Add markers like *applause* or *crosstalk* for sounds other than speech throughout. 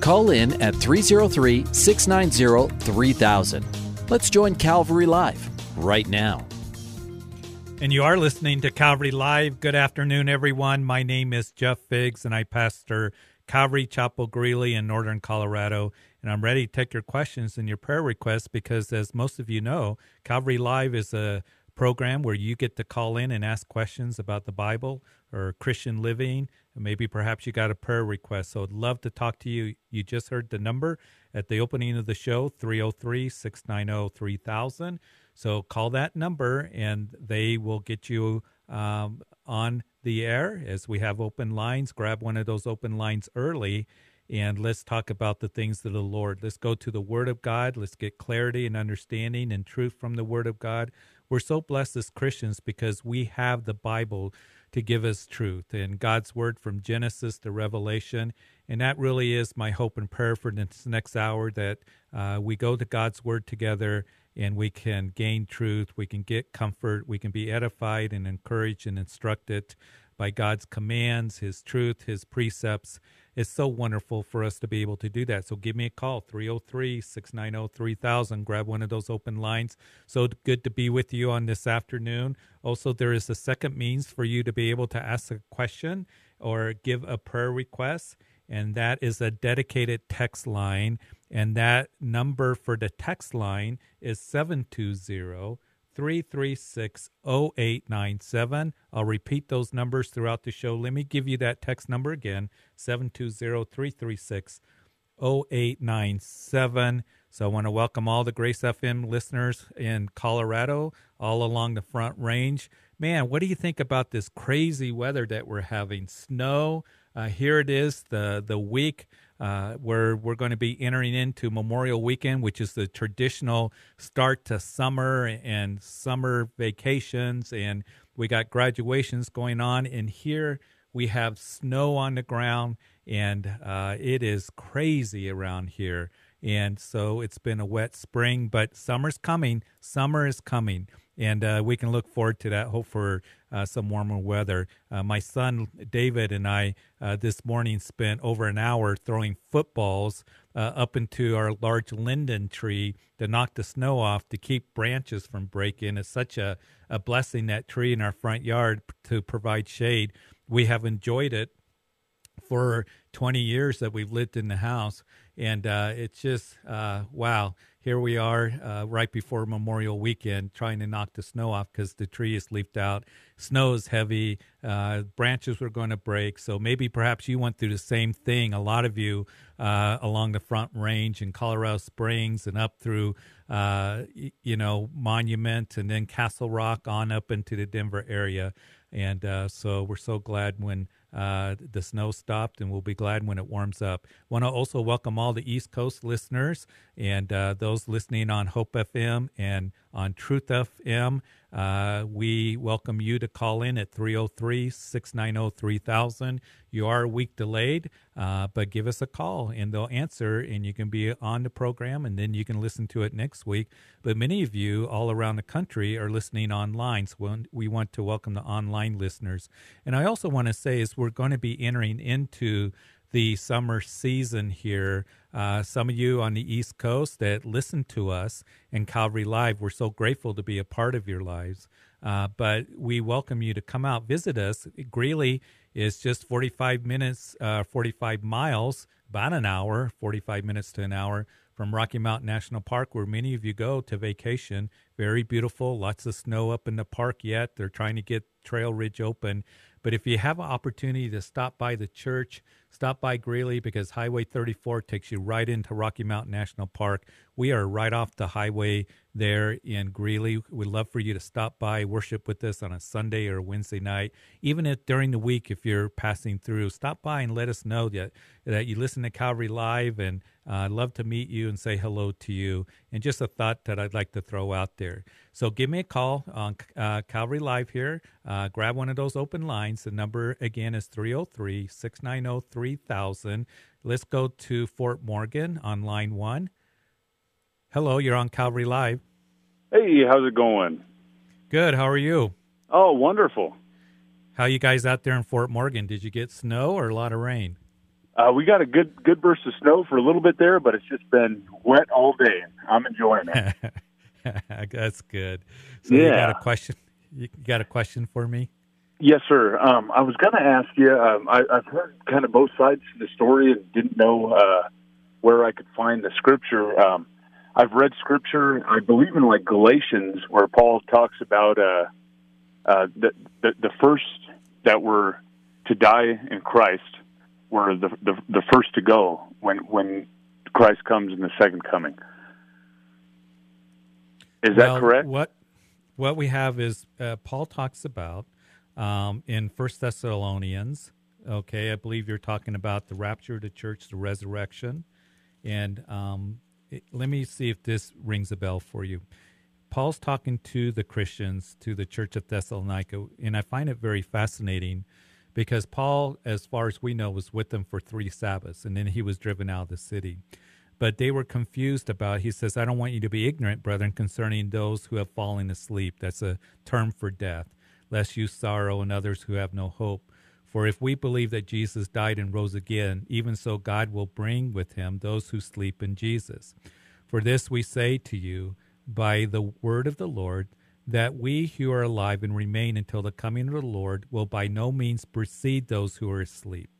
Call in at 303 690 3000. Let's join Calvary Live right now. And you are listening to Calvary Live. Good afternoon, everyone. My name is Jeff Figs, and I pastor Calvary Chapel Greeley in Northern Colorado. And I'm ready to take your questions and your prayer requests because, as most of you know, Calvary Live is a program where you get to call in and ask questions about the Bible or Christian living. Maybe perhaps you got a prayer request. So I'd love to talk to you. You just heard the number at the opening of the show 303 690 3000. So call that number and they will get you um, on the air as we have open lines. Grab one of those open lines early and let's talk about the things of the Lord. Let's go to the Word of God. Let's get clarity and understanding and truth from the Word of God. We're so blessed as Christians because we have the Bible to give us truth and God's Word from Genesis to Revelation. And that really is my hope and prayer for this next hour that uh, we go to God's Word together and we can gain truth, we can get comfort, we can be edified and encouraged and instructed by God's commands, His truth, His precepts. It's so wonderful for us to be able to do that. So give me a call, 303 690 3000. Grab one of those open lines. So good to be with you on this afternoon. Also, there is a second means for you to be able to ask a question or give a prayer request, and that is a dedicated text line. And that number for the text line is 720 336 0897. I'll repeat those numbers throughout the show. Let me give you that text number again 720 336 0897. So I want to welcome all the Grace FM listeners in Colorado, all along the Front Range. Man, what do you think about this crazy weather that we're having? Snow. Uh, here it is, the the week uh, where we're going to be entering into Memorial Weekend, which is the traditional start to summer and summer vacations, and we got graduations going on. And here we have snow on the ground, and uh, it is crazy around here. And so it's been a wet spring, but summer's coming. Summer is coming and uh, we can look forward to that. Hope for some warmer weather. Uh, my son David and I uh, this morning spent over an hour throwing footballs uh, up into our large linden tree to knock the snow off to keep branches from breaking. It's such a, a blessing that tree in our front yard to provide shade. We have enjoyed it for 20 years that we've lived in the house, and uh, it's just wow here we are uh, right before Memorial Weekend trying to knock the snow off because the tree is leafed out. Snow is heavy. Uh, branches were going to break. So maybe perhaps you went through the same thing. A lot of you uh, along the Front Range in Colorado Springs and up through, uh, you know, Monument and then Castle Rock on up into the Denver area. And uh, so we're so glad when uh, the snow stopped, and we'll be glad when it warms up. Want to also welcome all the East Coast listeners and uh, those listening on Hope FM and on Truth FM. Uh, we welcome you to call in at 303 690 3000. You are a week delayed, uh, but give us a call and they'll answer, and you can be on the program and then you can listen to it next week. But many of you all around the country are listening online, so we want to welcome the online listeners. And I also want to say, is we're going to be entering into the summer season here. Uh, some of you on the East Coast that listen to us in Calvary Live, we're so grateful to be a part of your lives. Uh, but we welcome you to come out, visit us. Greeley is just 45 minutes, uh, 45 miles, about an hour, 45 minutes to an hour from Rocky Mountain National Park, where many of you go to vacation. Very beautiful, lots of snow up in the park yet. They're trying to get Trail Ridge open. But if you have an opportunity to stop by the church, stop by Greeley because Highway 34 takes you right into Rocky Mountain National Park. We are right off the highway there in Greeley. We'd love for you to stop by, worship with us on a Sunday or Wednesday night. Even if during the week, if you're passing through, stop by and let us know that, that you listen to Calvary Live. And uh, I'd love to meet you and say hello to you. And just a thought that I'd like to throw out there. So give me a call on uh, Calvary Live here. Uh, grab one of those open lines. The number again is 303 690 3000. Let's go to Fort Morgan on line one. Hello, you're on Calvary Live. Hey, how's it going? Good. How are you? Oh, wonderful. How you guys out there in Fort Morgan? Did you get snow or a lot of rain? Uh, we got a good good burst of snow for a little bit there, but it's just been wet all day. I'm enjoying it. *laughs* That's good. So yeah. you got a question? You got a question for me? Yes, sir. Um, I was going to ask you. Um, I, I've heard kind of both sides of the story and didn't know uh, where I could find the scripture. Um, I've read scripture. I believe in like Galatians, where Paul talks about uh, uh, the, the the first that were to die in Christ were the, the the first to go when when Christ comes in the second coming. Is well, that correct? What what we have is uh, Paul talks about um, in First Thessalonians. Okay, I believe you're talking about the rapture of the church, the resurrection, and um, let me see if this rings a bell for you. Paul's talking to the Christians, to the church of Thessalonica, and I find it very fascinating because Paul, as far as we know, was with them for three Sabbaths, and then he was driven out of the city. But they were confused about, he says, I don't want you to be ignorant, brethren, concerning those who have fallen asleep. That's a term for death, lest you sorrow and others who have no hope. For if we believe that Jesus died and rose again, even so God will bring with him those who sleep in Jesus. For this we say to you by the word of the Lord, that we who are alive and remain until the coming of the Lord will by no means precede those who are asleep.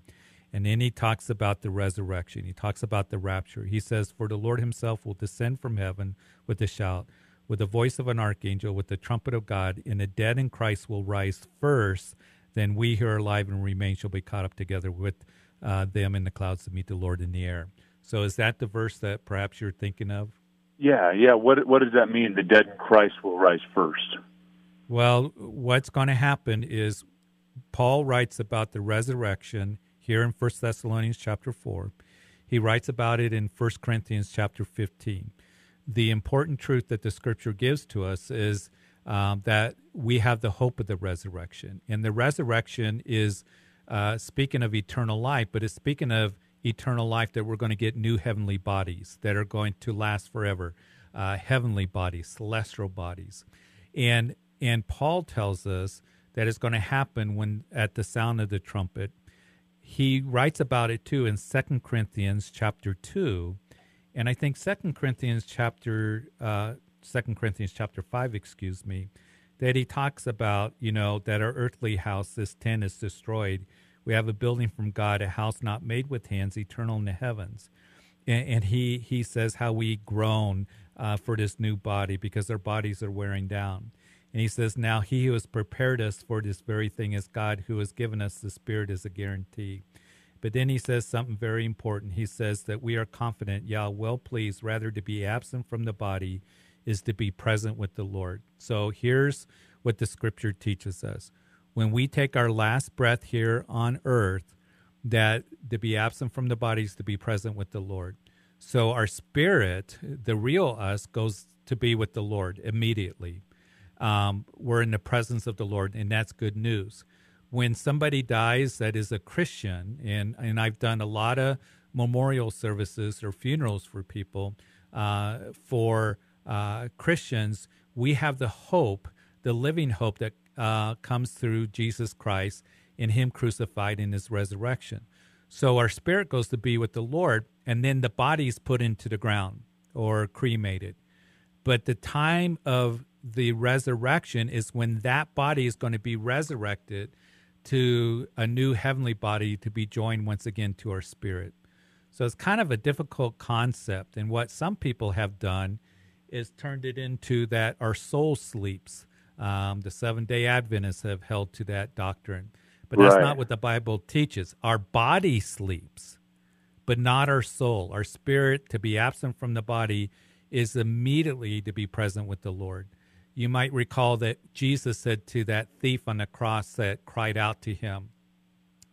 And then he talks about the resurrection. He talks about the rapture. He says, For the Lord himself will descend from heaven with a shout, with the voice of an archangel, with the trumpet of God, and the dead in Christ will rise first then we who are alive and remain shall be caught up together with uh, them in the clouds to meet the Lord in the air. So is that the verse that perhaps you're thinking of? Yeah, yeah. What what does that mean? The dead Christ will rise first. Well, what's going to happen is Paul writes about the resurrection here in 1 Thessalonians chapter 4. He writes about it in 1 Corinthians chapter 15. The important truth that the scripture gives to us is um, that we have the hope of the resurrection. And the resurrection is uh, speaking of eternal life, but it's speaking of eternal life that we're going to get new heavenly bodies that are going to last forever, uh, heavenly bodies, celestial bodies. And, and Paul tells us that it's going to happen when at the sound of the trumpet. He writes about it too in Second Corinthians chapter 2. And I think Second Corinthians chapter uh, Second Corinthians chapter five, excuse me, that he talks about, you know, that our earthly house, this tent, is destroyed. We have a building from God, a house not made with hands, eternal in the heavens. And, and he he says how we groan uh, for this new body because our bodies are wearing down. And he says, Now he who has prepared us for this very thing is God, who has given us the Spirit as a guarantee. But then he says something very important. He says that we are confident, yeah, well pleased, rather to be absent from the body is to be present with the Lord. So here's what the scripture teaches us. When we take our last breath here on earth, that to be absent from the body is to be present with the Lord. So our spirit, the real us, goes to be with the Lord immediately. Um, we're in the presence of the Lord, and that's good news. When somebody dies that is a Christian, and, and I've done a lot of memorial services or funerals for people uh, for uh, Christians, we have the hope, the living hope that uh, comes through Jesus Christ in Him crucified in His resurrection. So our spirit goes to be with the Lord, and then the body is put into the ground or cremated. But the time of the resurrection is when that body is going to be resurrected to a new heavenly body to be joined once again to our spirit. So it's kind of a difficult concept. And what some people have done is turned it into that our soul sleeps. Um, the Seven Day Adventists have held to that doctrine. But that's Right. not what the Bible teaches. Our body sleeps, but not our soul. Our spirit to be absent from the body is immediately to be present with the Lord. You might recall that Jesus said to that thief on the cross that cried out to him,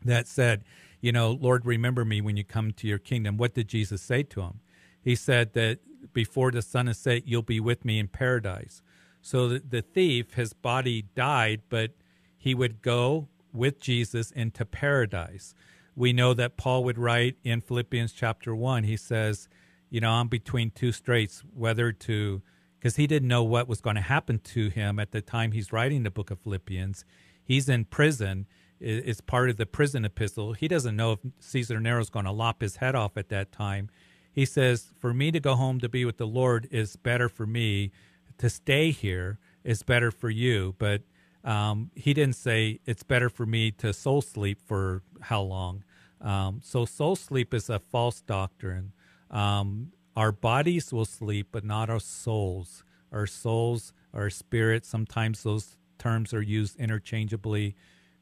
that said, You know, Lord, remember me when you come to your kingdom. What did Jesus say to him? He said that before the sun is set, you'll be with me in paradise. So the, the thief, his body died, but he would go with Jesus into paradise. We know that Paul would write in Philippians chapter 1, he says, You know, I'm between two straits, whether to, because he didn't know what was going to happen to him at the time he's writing the book of Philippians. He's in prison, it's part of the prison epistle. He doesn't know if Caesar Nero's going to lop his head off at that time. He says, For me to go home to be with the Lord is better for me. To stay here is better for you. But um, he didn't say it's better for me to soul sleep for how long. Um, so soul sleep is a false doctrine. Um, our bodies will sleep, but not our souls. Our souls, our spirit, sometimes those terms are used interchangeably,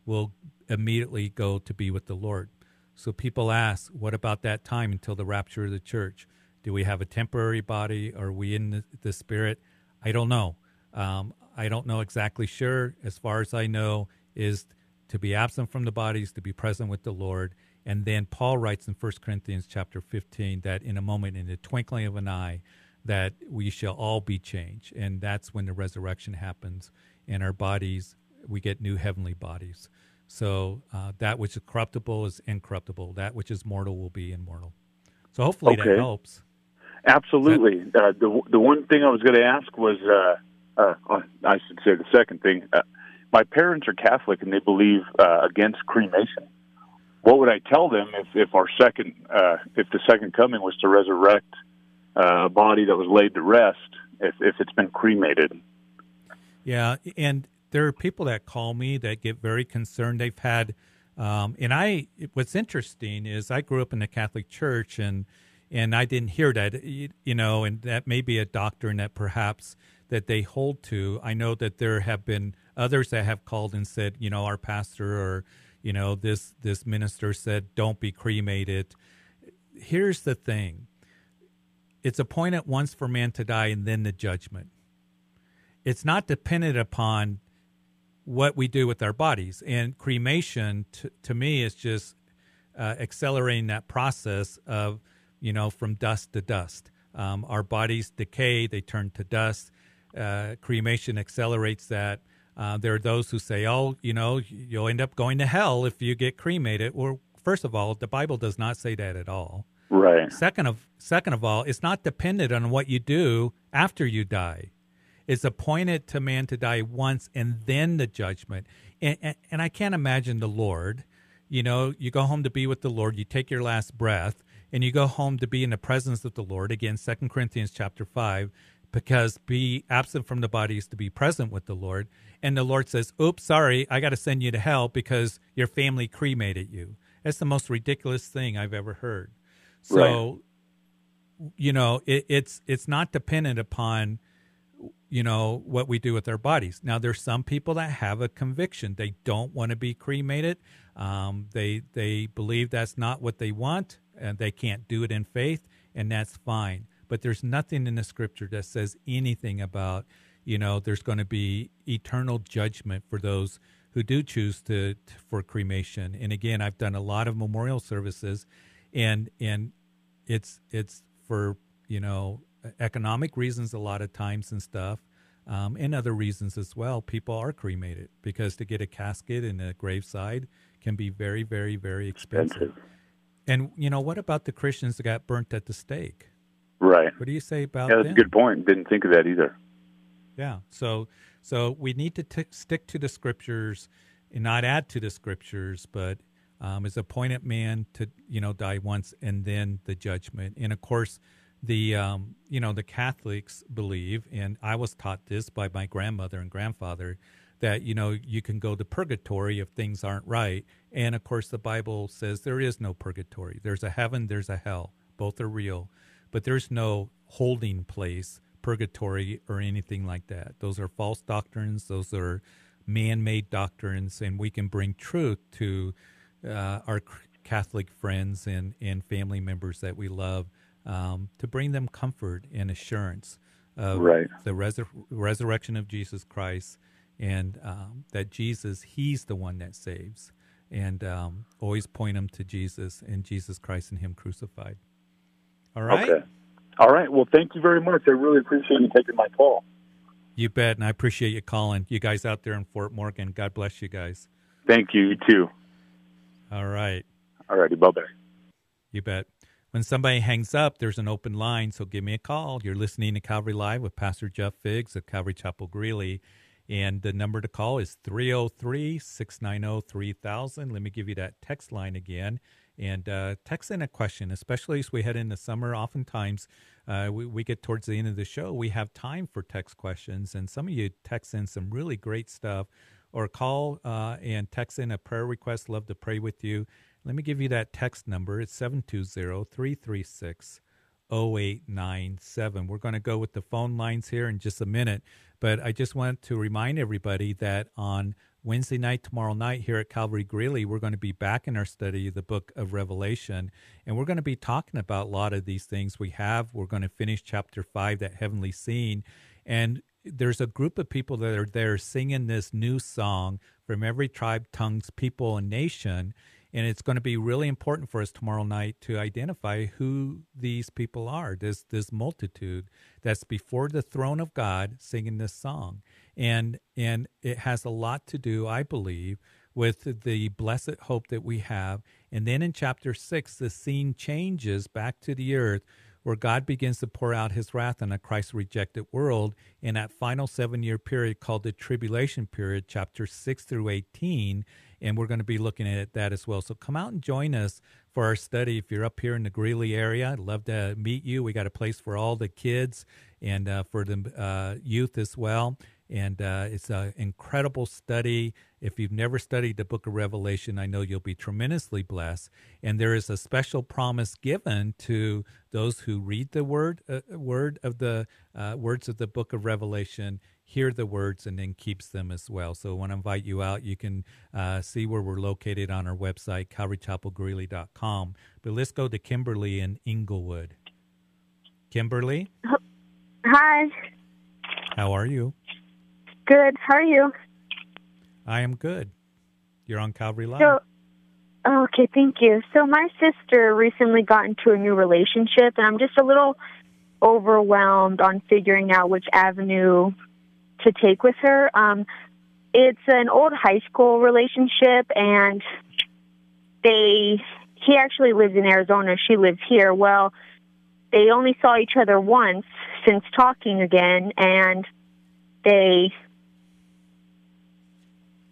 will immediately go to be with the Lord. So people ask, what about that time until the rapture of the church? Do we have a temporary body? Are we in the, the spirit? I don't know. Um, I don't know exactly sure. As far as I know, is to be absent from the bodies, to be present with the Lord. And then Paul writes in 1 Corinthians chapter 15 that in a moment, in the twinkling of an eye, that we shall all be changed. And that's when the resurrection happens. And our bodies, we get new heavenly bodies. So uh, that which is corruptible is incorruptible. That which is mortal will be immortal. So hopefully that helps. Absolutely. Uh, the the one thing I was going to ask was, uh, uh, I should say the second thing. Uh, my parents are Catholic and they believe uh, against cremation. What would I tell them if, if our second, uh, if the second coming was to resurrect uh, a body that was laid to rest, if if it's been cremated? Yeah, and there are people that call me that get very concerned. They've had, um, and I. What's interesting is I grew up in the Catholic Church, and and I didn't hear that, you know, and that may be a doctrine that perhaps that they hold to. I know that there have been others that have called and said, you know, our pastor or you know this this minister said don't be cremated. Here's the thing. It's appointed once for man to die and then the judgment it's not dependent upon what we do with our bodies. And cremation, to, to me, is just uh, accelerating that process of, you know, from dust to dust. Um, our bodies decay, they turn to dust. Uh, cremation accelerates that. Uh, there are those who say, oh, you know, you'll end up going to hell if you get cremated. Well, first of all, the Bible does not say that at all. Right. Second of second of all, it's not dependent on what you do after you die. It's appointed to man to die once and then the judgment. And, and, and I can't imagine the Lord. You know, you go home to be with the Lord, you take your last breath, and you go home to be in the presence of the Lord. Again, Second Corinthians chapter 5, because be absent from the body is to be present with the Lord. And the Lord says, Oops, sorry, I got to send you to hell because your family cremated you. That's the most ridiculous thing I've ever heard. So, you know, it, it's it's not dependent upon you know what we do with our bodies. Now, there's some people that have a conviction; they don't want to be cremated. Um, they they believe that's not what they want, and they can't do it in faith, and that's fine. But there's nothing in the scripture that says anything about you know there's going to be eternal judgment for those who do choose to, to for cremation. And again, I've done a lot of memorial services, and and it's it's for you know economic reasons a lot of times and stuff um, and other reasons as well people are cremated because to get a casket and a graveside can be very very very expensive Expensive. And you know what about the christians that got burnt at the stake Right. what do you say about Yeah, that's a good point. Didn't think of that either. Yeah. So so we need to t- stick to the scriptures and not add to the scriptures, but um, is appointed man to you know die once and then the judgment. And of course, the um, you know the Catholics believe, and I was taught this by my grandmother and grandfather, that you know you can go to purgatory if things aren't right. And of course, the Bible says there is no purgatory. There's a heaven, there's a hell. Both are real, but there's no holding place, purgatory, or anything like that. Those are false doctrines. Those are man-made doctrines, and we can bring truth to uh, our Catholic friends and and family members that we love um, to bring them comfort and assurance of right. the resur- resurrection of Jesus Christ and um, that Jesus, He's the one that saves. And um, always point them to Jesus and Jesus Christ and Him crucified. All right? Okay. All right. Well, thank you very much. I really appreciate you taking my call. You bet. And I appreciate you calling. You guys out there in Fort Morgan, God bless you guys. Thank you. You too. All right. All righty. Bye bye. You bet. When somebody hangs up, there's an open line, so give me a call. You're listening to Calvary Live with Pastor Jeff Figs of Calvary Chapel Greeley. And the number to call is 303 690 3000. Let me give you that text line again. And uh, text in a question, especially as we head into summer. Oftentimes, uh, we, we get towards the end of the show, we have time for text questions. And some of you text in some really great stuff or call uh, and text in a prayer request. Love to pray with you. Let me give you that text number. It's 720 336 0897. We're going to go with the phone lines here in just a minute, but I just want to remind everybody that on Wednesday night, tomorrow night, here at Calvary Greeley, we're going to be back in our study of the book of Revelation, and we're going to be talking about a lot of these things we have. We're going to finish chapter five, that heavenly scene, and there's a group of people that are there singing this new song from every tribe, tongues, people, and nation and it's going to be really important for us tomorrow night to identify who these people are. This this multitude that's before the throne of God singing this song, and and it has a lot to do, I believe, with the blessed hope that we have. And then in chapter six, the scene changes back to the earth where God begins to pour out his wrath on a Christ rejected world in that final seven year period called the tribulation period, chapter 6 through 18. And we're going to be looking at that as well. So come out and join us for our study. If you're up here in the Greeley area, I'd love to meet you. We got a place for all the kids and uh, for the uh, youth as well and uh, it's an incredible study. If you've never studied the book of Revelation, I know you'll be tremendously blessed. And there is a special promise given to those who read the word uh, word of the uh, words of the book of Revelation, hear the words, and then keeps them as well. So I want to invite you out. You can uh, see where we're located on our website, CalvaryChapelGreeley.com. But let's go to Kimberly in Englewood. Kimberly? Hi. How are you? Good. How are you? I am good. You're on Calvary Live. So, okay, thank you. So my sister recently got into a new relationship, and I'm just a little overwhelmed on figuring out which avenue to take with her. Um, it's an old high school relationship, and they he actually lives in Arizona. She lives here. Well, they only saw each other once since talking again, and they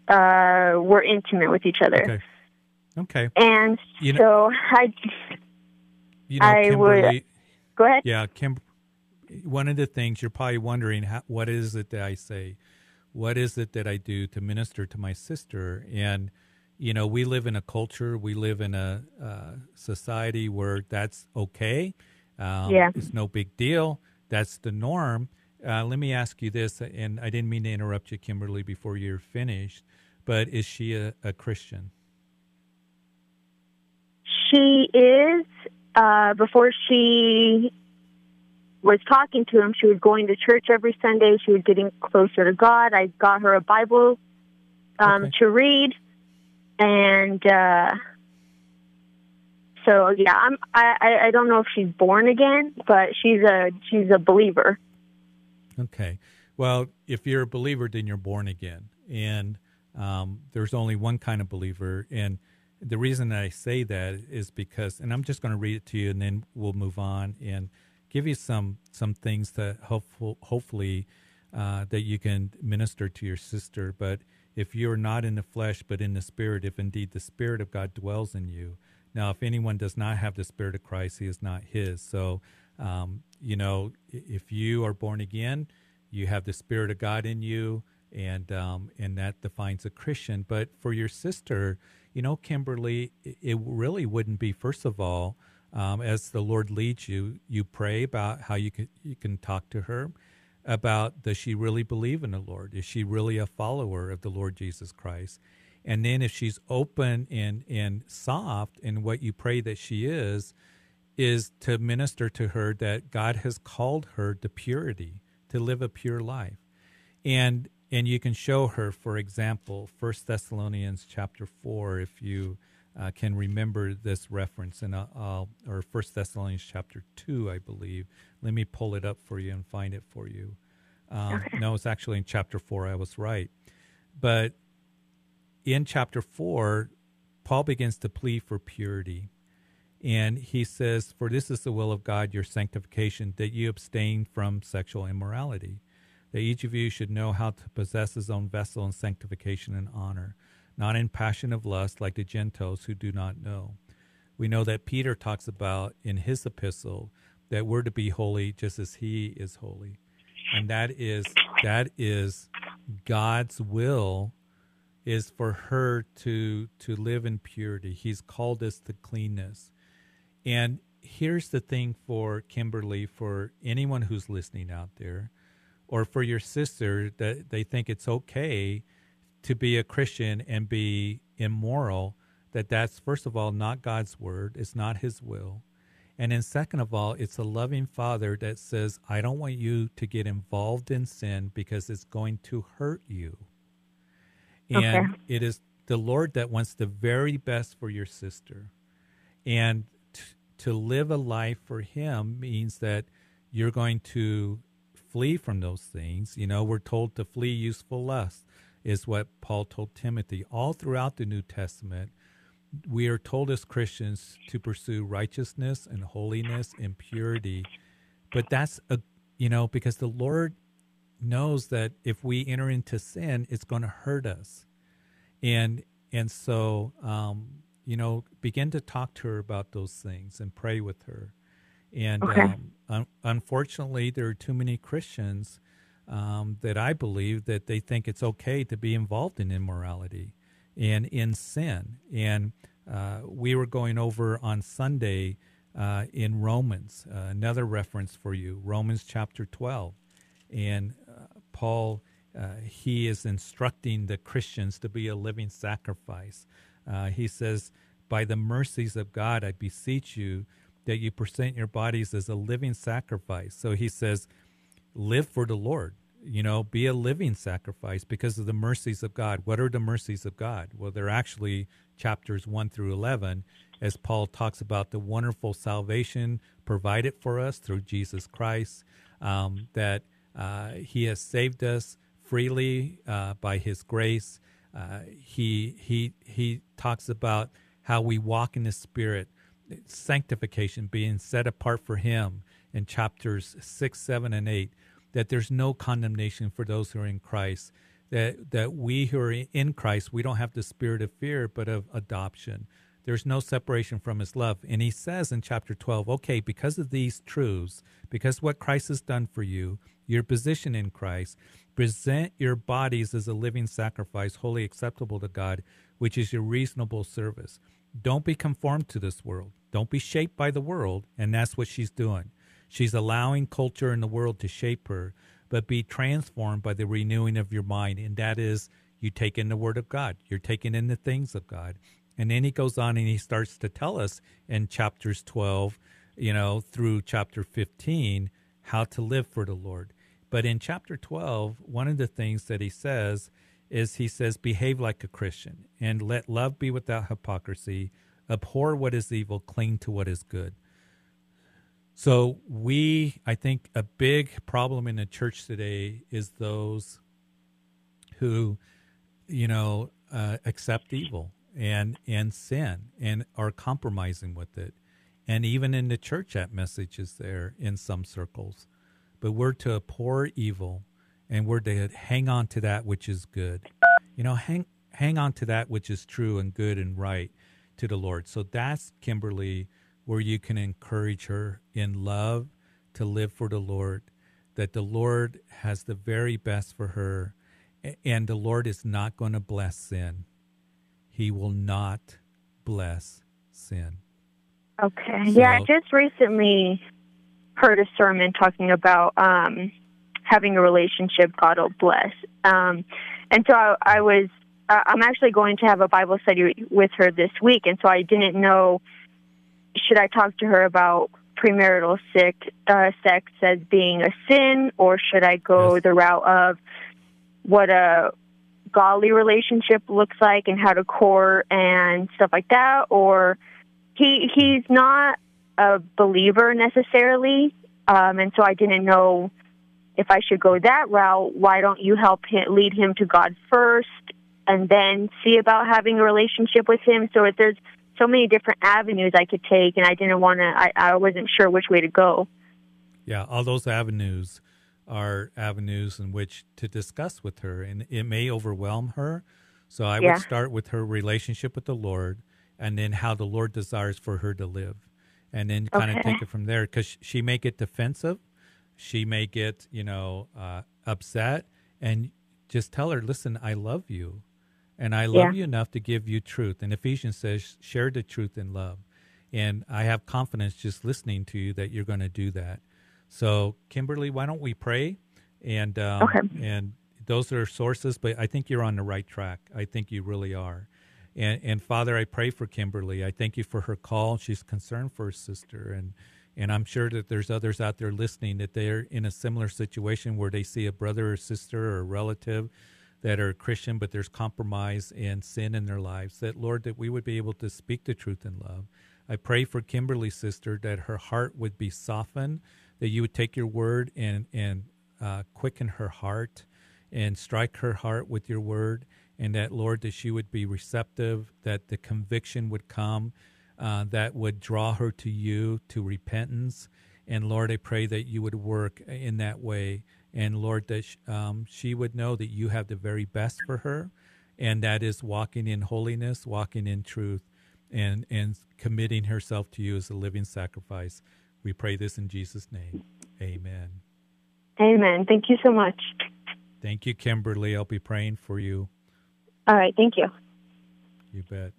uh, were intimate with each other. Okay. Okay. And You know- so I, You know, I would- go ahead. Yeah, Kim. One of the things you're probably wondering, how, what is it that I say? What is it that I do to minister to my sister? And you know, we live in a culture, we live in a uh, society where that's okay. Um, Yeah. it's no big deal. That's the norm. Uh, let me ask you this, and I didn't mean to interrupt you, Kimberly, before you're finished. But is she a, a Christian? She is. Uh, before she was talking to him, she was going to church every Sunday. She was getting closer to God. I got her a Bible um, Okay. to read, and uh, so yeah, I'm. I, I I don't know if she's born again, but she's a she's a believer. Okay. Well, if you're a believer, then you're born again. And um, there's only one kind of believer. And the reason I say that is because, and I'm just going to read it to you and then we'll move on and give you some, some things that hopeful, hopefully uh, that you can minister to your sister. But if you're not in the flesh, but in the spirit, if indeed the spirit of God dwells in you. Now, if anyone does not have the spirit of Christ, he is not his. So, um, you know, if you are born again, you have the spirit of God in you, and um, and that defines a Christian. But for your sister, you know, Kimberly, it, really wouldn't be. First of all, um, as the Lord leads you, you pray about how you can you can talk to her. about does she really believe in the Lord? Is she really a follower of the Lord Jesus Christ? And then if she's open and, and soft in what you pray that she is, is to minister to her that God has called her to purity, to live a pure life. And and you can show her, for example, First Thessalonians chapter four, if you uh, can remember this reference, and I'll, or First Thessalonians chapter two, I believe. Let me pull it up for you and find it for you. Um, okay. No, it's actually in chapter four. I was right, but in chapter four, Paul begins to plead for purity. And he says, For this is the will of God, your sanctification, that you abstain from sexual immorality, that each of you should know how to possess his own vessel in sanctification and honor, not in passion of lust like the Gentiles who do not know. We know that Peter talks about in his epistle that we're to be holy just as he is holy. And that is that is God's will is for her to to live in purity. He's called us to cleanness. And here's the thing for Kimberly, for anyone who's listening out there, or for your sister that they think it's okay to be a Christian and be immoral, that that's first of all not God's word, it's not his will. And then second of all, it's a loving father that says, I don't want you to get involved in sin because it's going to hurt you. And okay. it is the Lord that wants the very best for your sister. And t- to live a life for Him means that you're going to flee from those things. You know, we're told to flee useful lust, is what Paul told Timothy. All throughout the New Testament, we are told as Christians to pursue righteousness and holiness and purity. But that's a, you know, because the Lord knows that if we enter into sin, it's going to hurt us. And and so um, you know, begin to talk to her about those things and pray with her. And okay. um, un- unfortunately, there are too many Christians um, that I believe that they think it's okay to be involved in immorality and in sin. And uh, we were going over on Sunday uh, in Romans, uh, another reference for you, Romans chapter 12. And uh, Paul, uh, he is instructing the Christians to be a living sacrifice. Uh, he says, By the mercies of God, I beseech you that you present your bodies as a living sacrifice. So he says, Live for the Lord you know, be a living sacrifice because of the mercies of God. What are the mercies of God? Well, they're actually chapters 1 through 11 as Paul talks about the wonderful salvation provided for us through Jesus Christ, um, that uh, he has saved us freely uh, by his grace. Uh, he, he, he talks about how we walk in the Spirit, sanctification, being set apart for him in chapters 6, 7, and 8 that there's no condemnation for those who are in Christ. That that we who are in Christ, we don't have the spirit of fear, but of adoption. There's no separation from His love, and He says in chapter 12, okay, because of these truths, because what Christ has done for you, your position in Christ, present your bodies as a living sacrifice, wholly acceptable to God, which is your reasonable service. Don't be conformed to this world. Don't be shaped by the world, and that's what she's doing. She's allowing culture and the world to shape her, but be transformed by the renewing of your mind. And that is, you take in the Word of God, you're taking in the things of God. And then he goes on and he starts to tell us in chapters 12, you know, through chapter 15, how to live for the Lord. But in chapter 12, one of the things that he says is he says, behave like a Christian and let love be without hypocrisy, abhor what is evil, cling to what is good. So we, I think, a big problem in the church today is those who, you know, uh, accept evil and and sin and are compromising with it, and even in the church, that message is there in some circles. But we're to abhor evil, and we're to hang on to that which is good. You know, hang hang on to that which is true and good and right to the Lord. So that's Kimberly where you can encourage her in love to live for the Lord, that the Lord has the very best for her, and the Lord is not going to bless sin. He will not bless sin. Okay. So, yeah, I just recently heard a sermon talking about um, having a relationship, God will bless. Um, and so I, I was, uh, I'm actually going to have a Bible study with her this week, and so I didn't know should I talk to her about premarital sick, uh, sex as being a sin, or should I go yes. the route of what a godly relationship looks like and how to court and stuff like that? Or he he's not a believer necessarily, um, and so I didn't know if I should go that route. Why don't you help him, lead him to God first, and then see about having a relationship with him? So if there's so many different avenues I could take, and I didn't want to. I, I wasn't sure which way to go. Yeah, all those avenues are avenues in which to discuss with her, and it may overwhelm her. So I yeah. would start with her relationship with the Lord, and then how the Lord desires for her to live, and then kind okay. of take it from there. Because she may get defensive, she may get you know uh, upset, and just tell her, "Listen, I love you." And I love yeah. you enough to give you truth. And Ephesians says, share the truth in love. And I have confidence just listening to you that you're going to do that. So, Kimberly, why don't we pray? And um, okay. and those are sources, but I think you're on the right track. I think you really are. And, and Father, I pray for Kimberly. I thank you for her call. She's concerned for her sister, and and I'm sure that there's others out there listening that they're in a similar situation where they see a brother or sister or relative that are Christian, but there's compromise and sin in their lives. That, Lord, that we would be able to speak the truth in love. I pray for Kimberly's sister that her heart would be softened, that you would take your word and, and uh, quicken her heart and strike her heart with your word. And that, Lord, that she would be receptive, that the conviction would come uh, that would draw her to you, to repentance. And Lord, I pray that you would work in that way and Lord, that um, she would know that you have the very best for her, and that is walking in holiness, walking in truth, and and committing herself to you as a living sacrifice. We pray this in Jesus' name. Amen. Amen. Thank you so much. Thank you, Kimberly. I'll be praying for you. All right. Thank you. You bet.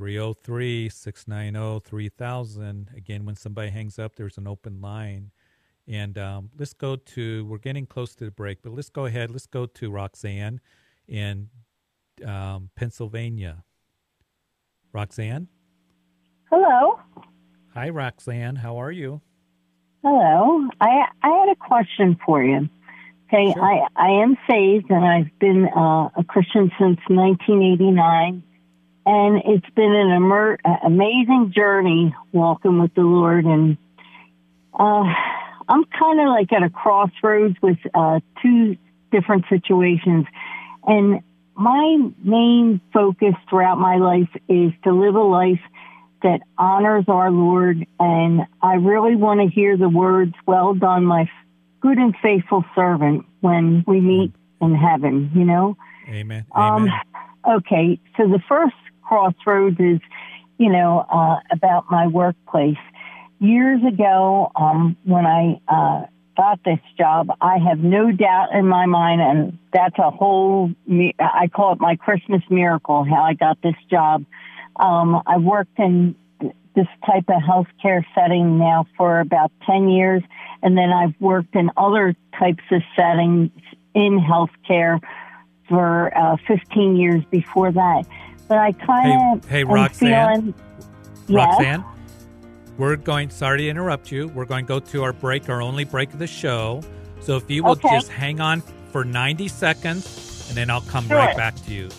303 690 3000. Again, when somebody hangs up, there's an open line. And um, let's go to, we're getting close to the break, but let's go ahead. Let's go to Roxanne in um, Pennsylvania. Roxanne? Hello. Hi, Roxanne. How are you? Hello. I I had a question for you. Okay, sure. I I am saved and I've been uh, a Christian since 1989, and it's been an emer- amazing journey walking with the Lord. And uh, I'm kind of like at a crossroads with uh, two different situations. And my main focus throughout my life is to live a life that honors our Lord. And I really want to hear the words, well done, my good and faithful servant, when we meet in heaven, you know? Amen. Um, Amen. okay. So the first crossroads is, you know, uh, about my workplace years ago, um, when I uh, got this job, I have no doubt in my mind, and that's a whole, I call it my Christmas miracle, how I got this job. Um, I've worked in this type of healthcare setting now for about 10 years, and then I've worked in other types of settings in healthcare for uh, 15 years before that. But I kind of hey, hey Roxanne, feeling, Roxanne, yes? We're going, sorry to interrupt you. We're going to go to our break, our only break of the show. So if you will okay. just hang on for 90 seconds and then I'll come sure. right back to you.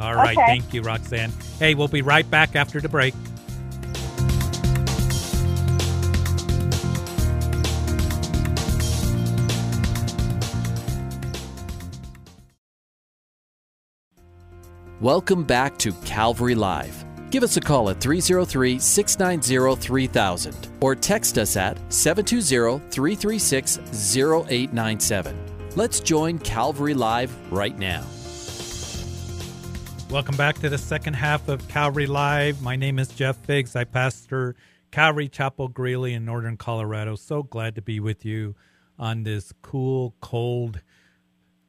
All right. Okay. Thank you, Roxanne. Hey, we'll be right back after the break. Welcome back to Calvary Live. Give us a call at 303 690 3000 or text us at 720 336 0897. Let's join Calvary Live right now. Welcome back to the second half of Calvary Live. My name is Jeff Figs. I pastor Calvary Chapel Greeley in northern Colorado. So glad to be with you on this cool, cold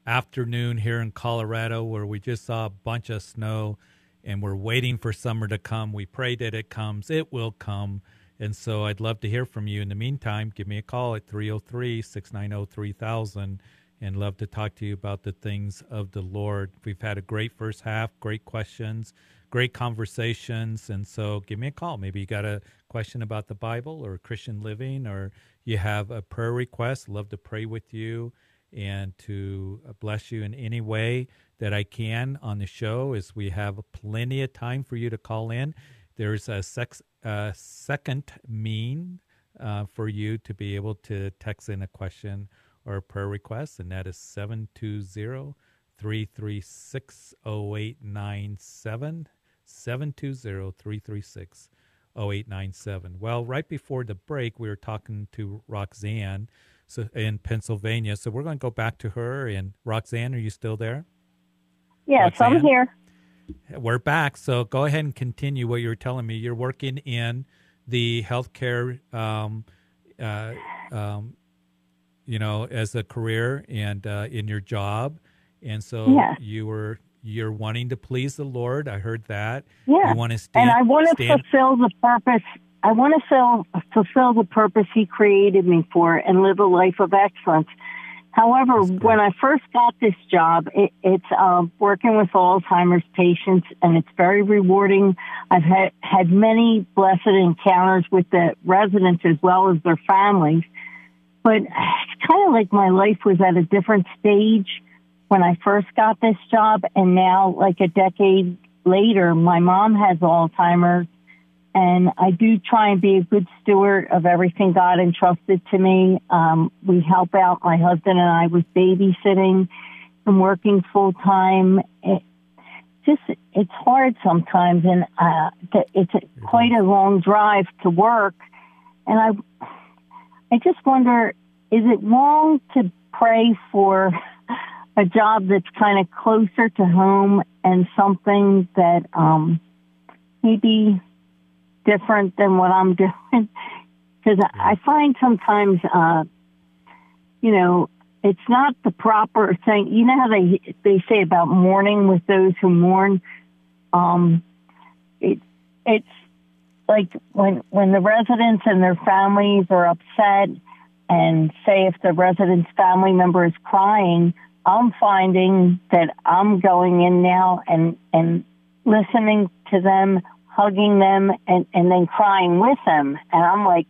afternoon here in Colorado where we just saw a bunch of snow and we're waiting for summer to come. We pray that it comes. It will come. And so I'd love to hear from you. In the meantime, give me a call at 303 690 3000 and love to talk to you about the things of the Lord. We've had a great first half, great questions, great conversations. And so give me a call. Maybe you got a question about the Bible or Christian living, or you have a prayer request. Love to pray with you and to bless you in any way that I can on the show as we have plenty of time for you to call in. There's a sex, uh, second mean uh, for you to be able to text in a question or a prayer request, and that is 720 336 0897. 720 336 0897. Well, right before the break, we were talking to Roxanne so, in Pennsylvania. So we're going to go back to her. And Roxanne, are you still there? Yes, Roxanne? I'm here. We're back. So go ahead and continue what you were telling me. You're working in the healthcare um, uh, um, you know, as a career and uh, in your job, and so yeah. you were you're wanting to please the Lord. I heard that. Yeah, you want to stand, and I want to stand... fulfill the purpose. I want to fill, fulfill the purpose He created me for and live a life of excellence. However, when I first got this job, it, it's uh, working with Alzheimer's patients, and it's very rewarding. I've had had many blessed encounters with the residents as well as their families but it's kind of like my life was at a different stage when I first got this job. And now, like a decade later, my mom has Alzheimer's. And I do try and be a good steward of everything God entrusted to me. Um, we help out my husband and I with babysitting and working full time. It, just it's hard sometimes, and uh, it's a, quite a long drive to work. And I I just wonder, is it wrong to pray for a job that's kind of closer to home and something that um, maybe different than what I'm *laughs* doing? Because I find sometimes, uh, you know, it's not the proper thing. You know how they they say about mourning with those who mourn. Um, it it's like when when the residents and their families are upset and say if the resident's family member is crying i'm finding that i'm going in now and and listening to them hugging them and and then crying with them. And i'm like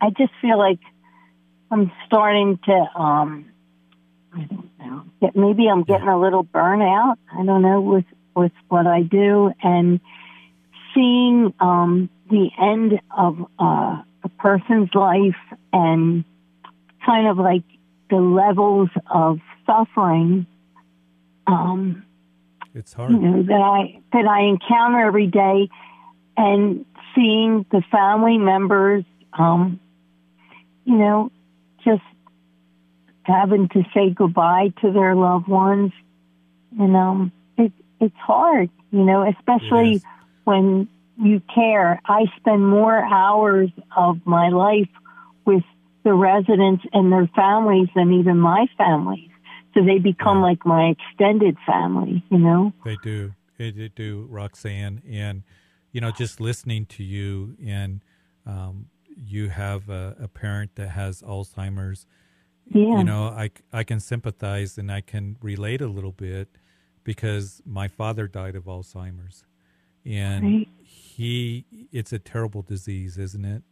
i just feel like i'm starting to um i don't know. Maybe i'm getting a little burnout i don't know with with what i do. And seeing um, the end of uh, a person's life and kind of like the levels of suffering. Um, it's hard. You know, that I that I encounter every day, and seeing the family members, um, you know, just having to say goodbye to their loved ones, and um, it, it's hard, you know, especially when you care. I spend more hours of my life with the residents and their families than even my families. So they become yeah. like my extended family, you know? They do. They do, Roxanne. And, you know, just listening to you and um, you have a, a, parent that has Alzheimer's. Yeah. You know, I, I can sympathize and I can relate a little bit because my father died of Alzheimer's and right. he it's a terrible disease isn't it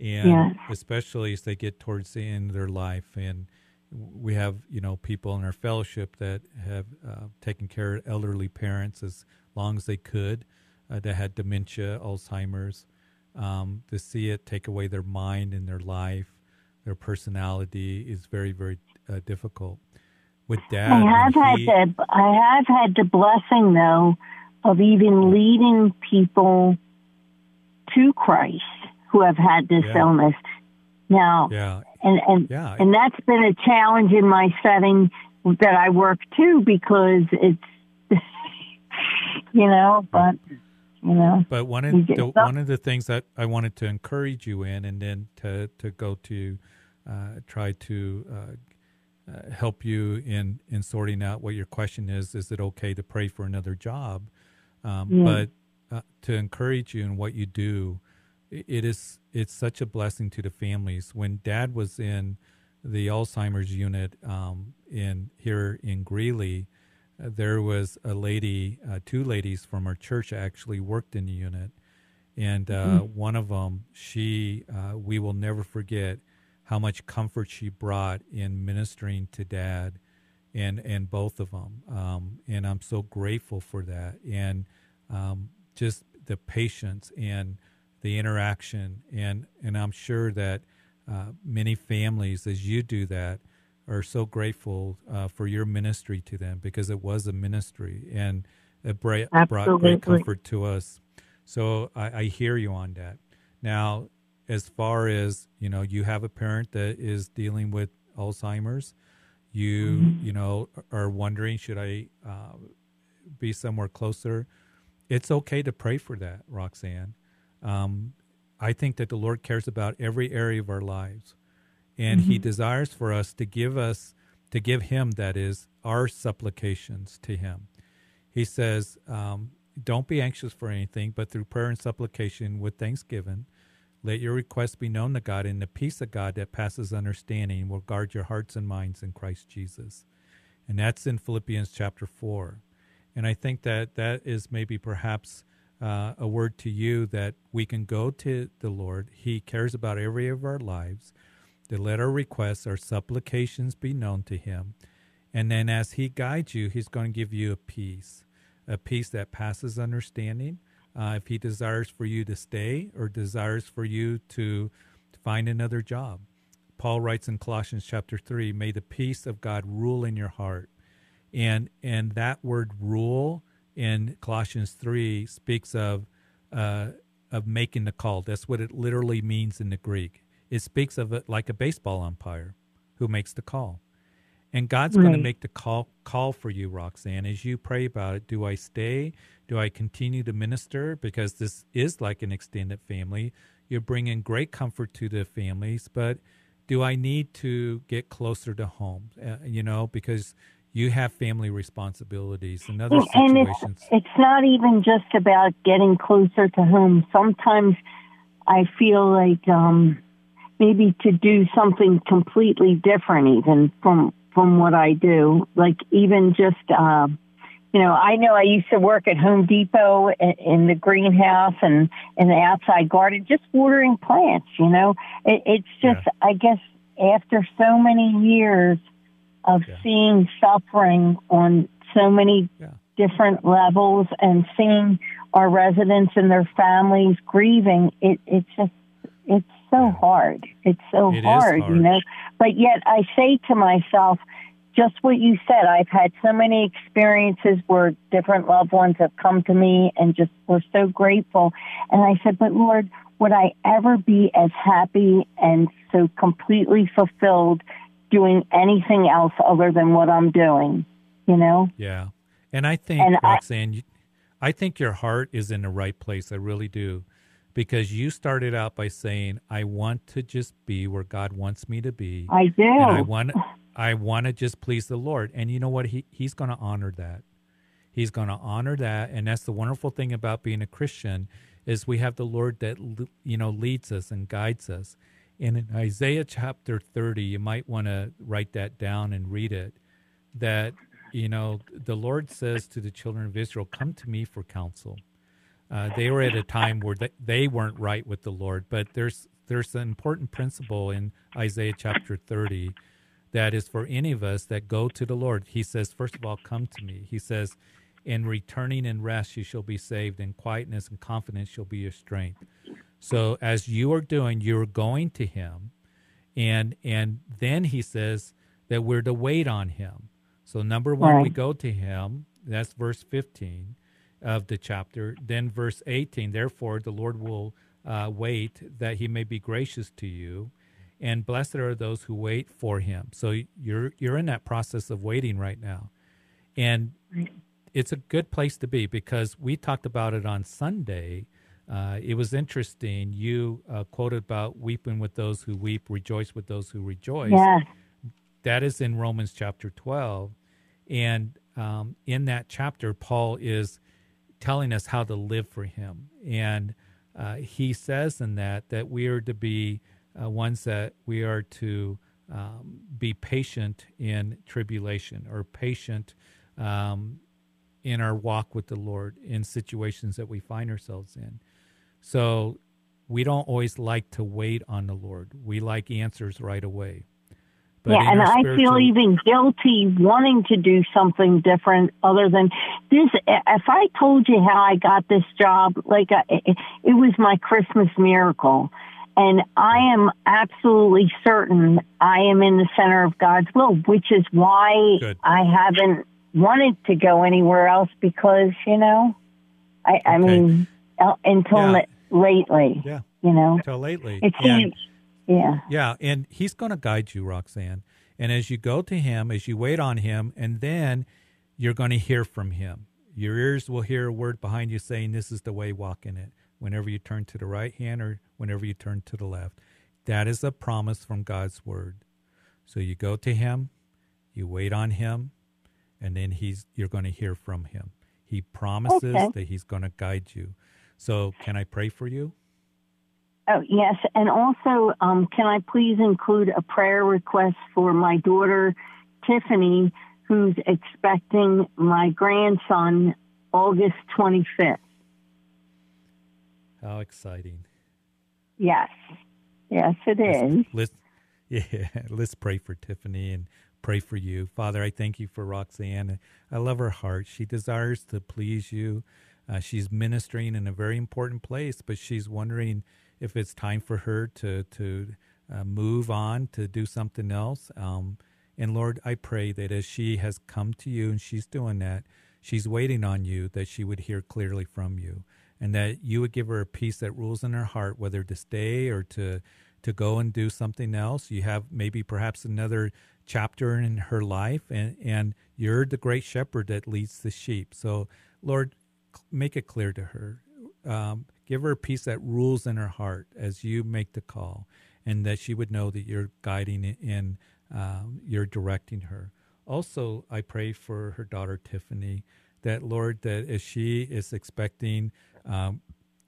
and yes. especially as they get towards the end of their life and we have you know people in our fellowship that have uh, taken care of elderly parents as long as they could uh, that had dementia alzheimer's um, to see it take away their mind and their life their personality is very very uh, difficult with dad i have had he, the i have had the blessing though of even leading people to Christ who have had this yeah. illness. Now, yeah. And and yeah. and that's been a challenge in my setting that I work too because it's *laughs* you know, but you know. But one of the, one of the things that I wanted to encourage you in, and then to to go to uh, try to uh, uh, help you in in sorting out what your question is. Is it okay to pray for another job? Um, yeah. But uh, to encourage you in what you do, it is it's such a blessing to the families. When Dad was in the Alzheimer's unit um, in here in Greeley, uh, there was a lady, uh, two ladies from our church actually worked in the unit, and uh, mm-hmm. one of them, she, uh, we will never forget how much comfort she brought in ministering to Dad, and and both of them, um, and I'm so grateful for that, and um, just the patience and the interaction, and and I'm sure that uh, many families, as you do that, are so grateful uh, for your ministry to them because it was a ministry and it brought, brought great comfort to us. So I, I, hear you on that. Now, as far as you know, you have a parent that is dealing with Alzheimer's. You mm-hmm. you know are wondering should I uh, be somewhere closer? It's okay to pray for that, Roxanne. Um, I think that the Lord cares about every area of our lives. And mm-hmm. he desires for us to give us to give him that is our supplications to him. He says um, don't be anxious for anything but through prayer and supplication with thanksgiving let your requests be known to god and the peace of god that passes understanding will guard your hearts and minds in christ jesus. And that's in philippians chapter 4 and i think that that is maybe perhaps uh, a word to you that we can go to the lord he cares about every of our lives to let our requests, our supplications be known to him. And then as he guides you, he's going to give you a peace, a peace that passes understanding. Uh, if he desires for you to stay or desires for you to, find another job. Paul writes in Colossians chapter 3, may the peace of God rule in your heart. And and that word rule in Colossians 3 speaks of uh, of making the call. That's what it literally means in the Greek. It speaks of it like a baseball umpire who makes the call. And God's right. going to make the call call for you, Roxanne, as you pray about it. Do I stay? Do I continue to minister? Because this is like an extended family. You're bringing great comfort to the families, but do I need to get closer to home? Uh, you know, because you have family responsibilities and other and situations. It's, it's not even just about getting closer to home. Sometimes I feel like um, maybe to do something completely different even from from what I do. Like even just uh, you know, I know I used to work at Home Depot in, in the greenhouse and in the outside garden, just watering plants. You know, it, it's just yeah. I guess after so many years of yeah. seeing suffering on so many yeah. different levels and seeing our residents and their families grieving, it it's just it's so yeah. hard. It's so it hard, hard, you know. But yet I say to myself, just what you said, I've had so many experiences where different loved ones have come to me and just were so grateful. And I said, but Lord, would I ever be as happy and so completely fulfilled doing anything else other than what I'm doing? You know? Yeah. And I think, and Roxanne, I, I think your heart is in the right place. I really do because you started out by saying, "I want to just be where God wants me to be." I do. And I want I want to just please the Lord. And you know what? He he's going to honor that. He's going to honor that, and that's the wonderful thing about being a Christian is we have the Lord that you know leads us and guides us. And in Isaiah chapter 30, you might want to write that down and read it. That you know the Lord says to the children of Israel, "Come to me for counsel." Uh, they were at a time where they, weren't right with the Lord. But there's there's an important principle in Isaiah chapter 30 that is for any of us that go to the Lord. He says, first of all, come to me. He says, in returning and rest you shall be saved, in quietness and confidence shall be your strength. So as you are doing, you're going to him, and and then he says that we're to wait on him. So number one, right. we go to him. That's verse 15 of the chapter. Then verse 18, therefore the Lord will uh, wait that he may be gracious to you, and blessed are those who wait for him. So you're you're in that process of waiting right now, and it's a good place to be because we talked about it on Sunday. Uh, it was interesting. You uh, quoted about weeping with those who weep, rejoice with those who rejoice. Yeah. That is in Romans chapter 12. And um, in that chapter, Paul is telling us how to live for Him. And uh, he says in that that we are to be uh, ones that we are to um, be patient in tribulation or patient um, in our walk with the Lord in situations that we find ourselves in. So we don't always like to wait on the Lord. We like answers right away. But yeah, and I feel even guilty wanting to do something different other than this. If I told you how I got this job, like it, it was my Christmas miracle. And I am absolutely certain I am in the center of God's will, which is why Good. I haven't wanted to go anywhere else because, you know, I, I mean, uh, until yeah. lately, yeah. you know, until lately. It seems, yeah. Yeah. And he's going to guide you, Roxanne. And as you go to him, as you wait on him, and then you're going to hear from him. Your ears will hear a word behind you saying, This is the way, walk in it. Whenever you turn to the right hand or whenever you turn to the left. That is a promise from God's word. So you go to him, you wait on him, and then he's you're going to hear from him. He promises okay. that he's going to guide you. So can I pray for you? Oh, yes. And also, um, can I please include a prayer request for my daughter, Tiffany, who's expecting my grandson August 25th? How exciting. Yes. Yes, it is. Let's, let's, *laughs* yeah, let's pray for Tiffany and pray for you. Father, I thank you for Roxanne. I love her heart. She desires to please you. Uh, she's ministering in a very important place, but she's wondering if it's time for her to to uh, move on to do something else. Um, and Lord, I pray that as she has come to you and she's doing that, she's waiting on you that she would hear clearly from you, and that you would give her a peace that rules in her heart, whether to stay or to to go and do something else. You have maybe perhaps another chapter in her life, and and you're the great shepherd that leads the sheep. So Lord, make it clear to her. Um, Give her peace that rules in her heart as you make the call, and that she would know that you're guiding in, um, you're directing her. Also, I pray for her daughter Tiffany, that Lord, that as she is expecting um,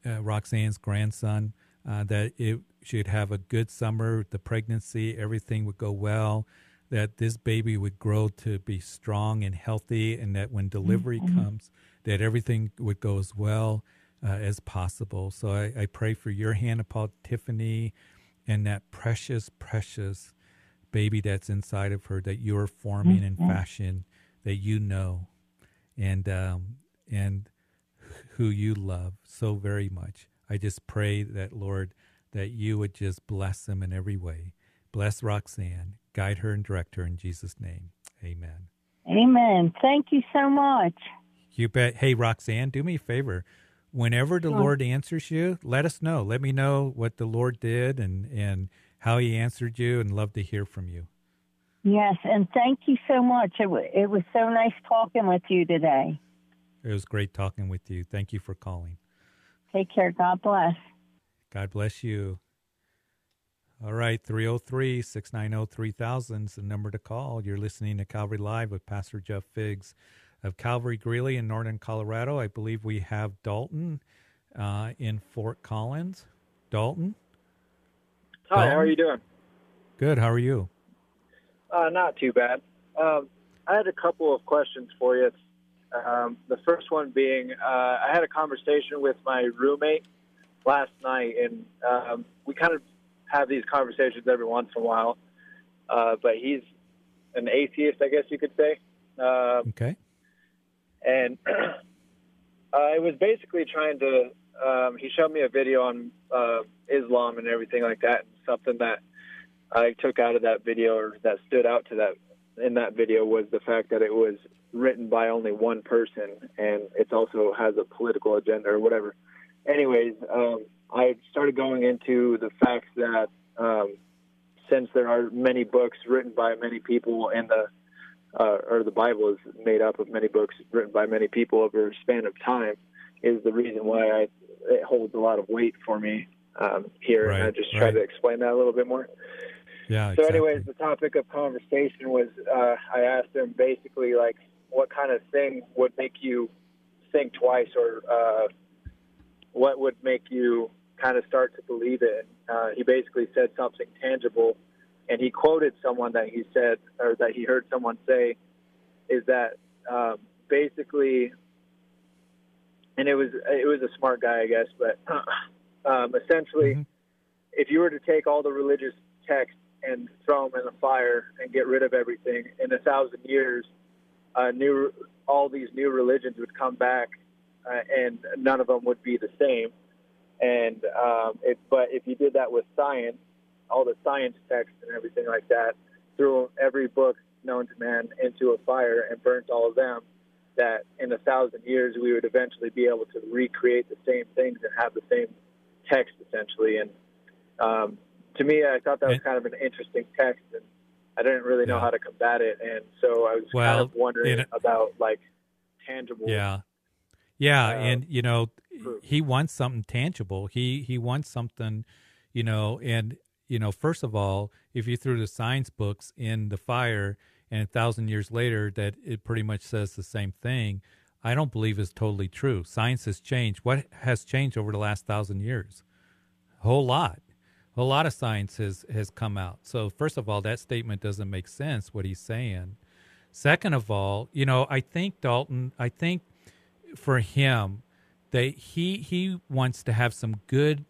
uh, Roxanne's grandson, uh, that it should have a good summer, the pregnancy, everything would go well, that this baby would grow to be strong and healthy, and that when delivery mm-hmm. comes, that everything would go as well uh, as possible. So I, I, pray for your hand upon Tiffany and that precious, precious baby that's inside of her that you're forming mm-hmm. and fashion that you know and um, and who you love so very much. I just pray that Lord that you would just bless them in every way. Bless Roxanne, guide her and direct her in Jesus' name. Amen. Amen. Thank you so much. You bet. Hey, Roxanne, do me a favor whenever the Lord answers you, let us know. Let me know what the Lord did and, and how he answered you and love to hear from you. Yes, and thank you so much. It, w- it was so nice talking with you today. It was great talking with you. Thank you for calling. Take care. God bless. God bless you. All right, 303 690 3000 is the number to call. You're listening to Calvary Live with Pastor Jeff Figs of Calvary Greeley in northern Colorado. I believe we have Dalton uh, in Fort Collins. Dalton? Hi, Dalton? how are you doing? Good. How are you? Uh, not too bad. Um, I had a couple of questions for you. Um, the first one being, uh, I had a conversation with my roommate last night, and um, we kind of have these conversations every once in a while. Uh, but he's an atheist, I guess you could say. Uh, okay and *clears throat* I was basically trying to. Um, he showed me a video on uh, Islam and everything like that, and something that I took out of that video or that stood out to that in that video was the fact that it was written by only one person, and it also has a political agenda or whatever. Anyways, um, I started going into the facts that um, since there are many books written by many people and the uh, or the Bible is made up of many books written by many people over a span of time, is the reason why I, it holds a lot of weight for me um, here. Right, and I just try right. to explain that a little bit more. Yeah. So, anyways, the topic of conversation was uh, I asked him basically like, what kind of thing would make you think twice, or uh, what would make you kind of start to believe it. Uh, he basically said something tangible, and he quoted someone that he said or that he heard someone say is that um, basically, and it was it was a smart guy, I guess, but *clears throat* um, essentially, mm-hmm. if you were to take all the religious texts and throw them in the fire and get rid of everything in a thousand years, uh, new all these new religions would come back, uh, and none of them would be the same. And um, it, but if you did that with science, all the science texts and everything like that, threw every book known to man into a fire and burnt all of them, that in a thousand years we would eventually be able to recreate the same things and have the same text essentially. And um, to me, I thought that was kind of an interesting text, and I didn't really know yeah. how to combat it. And so I was well, kind of wondering about like tangible. Yeah, yeah, uh, and you know, he wants something tangible. He he wants something, you know, and you know, first of all, if you threw the science books in the fire and a thousand years later that it pretty much says the same thing, I don't believe is totally true. Science has changed. What has changed over the last thousand years? A whole lot. A lot of science has, has come out. So, first of all, that statement doesn't make sense, what he's saying. Second of all, you know, I think Dalton, I think for him that he he wants to have some good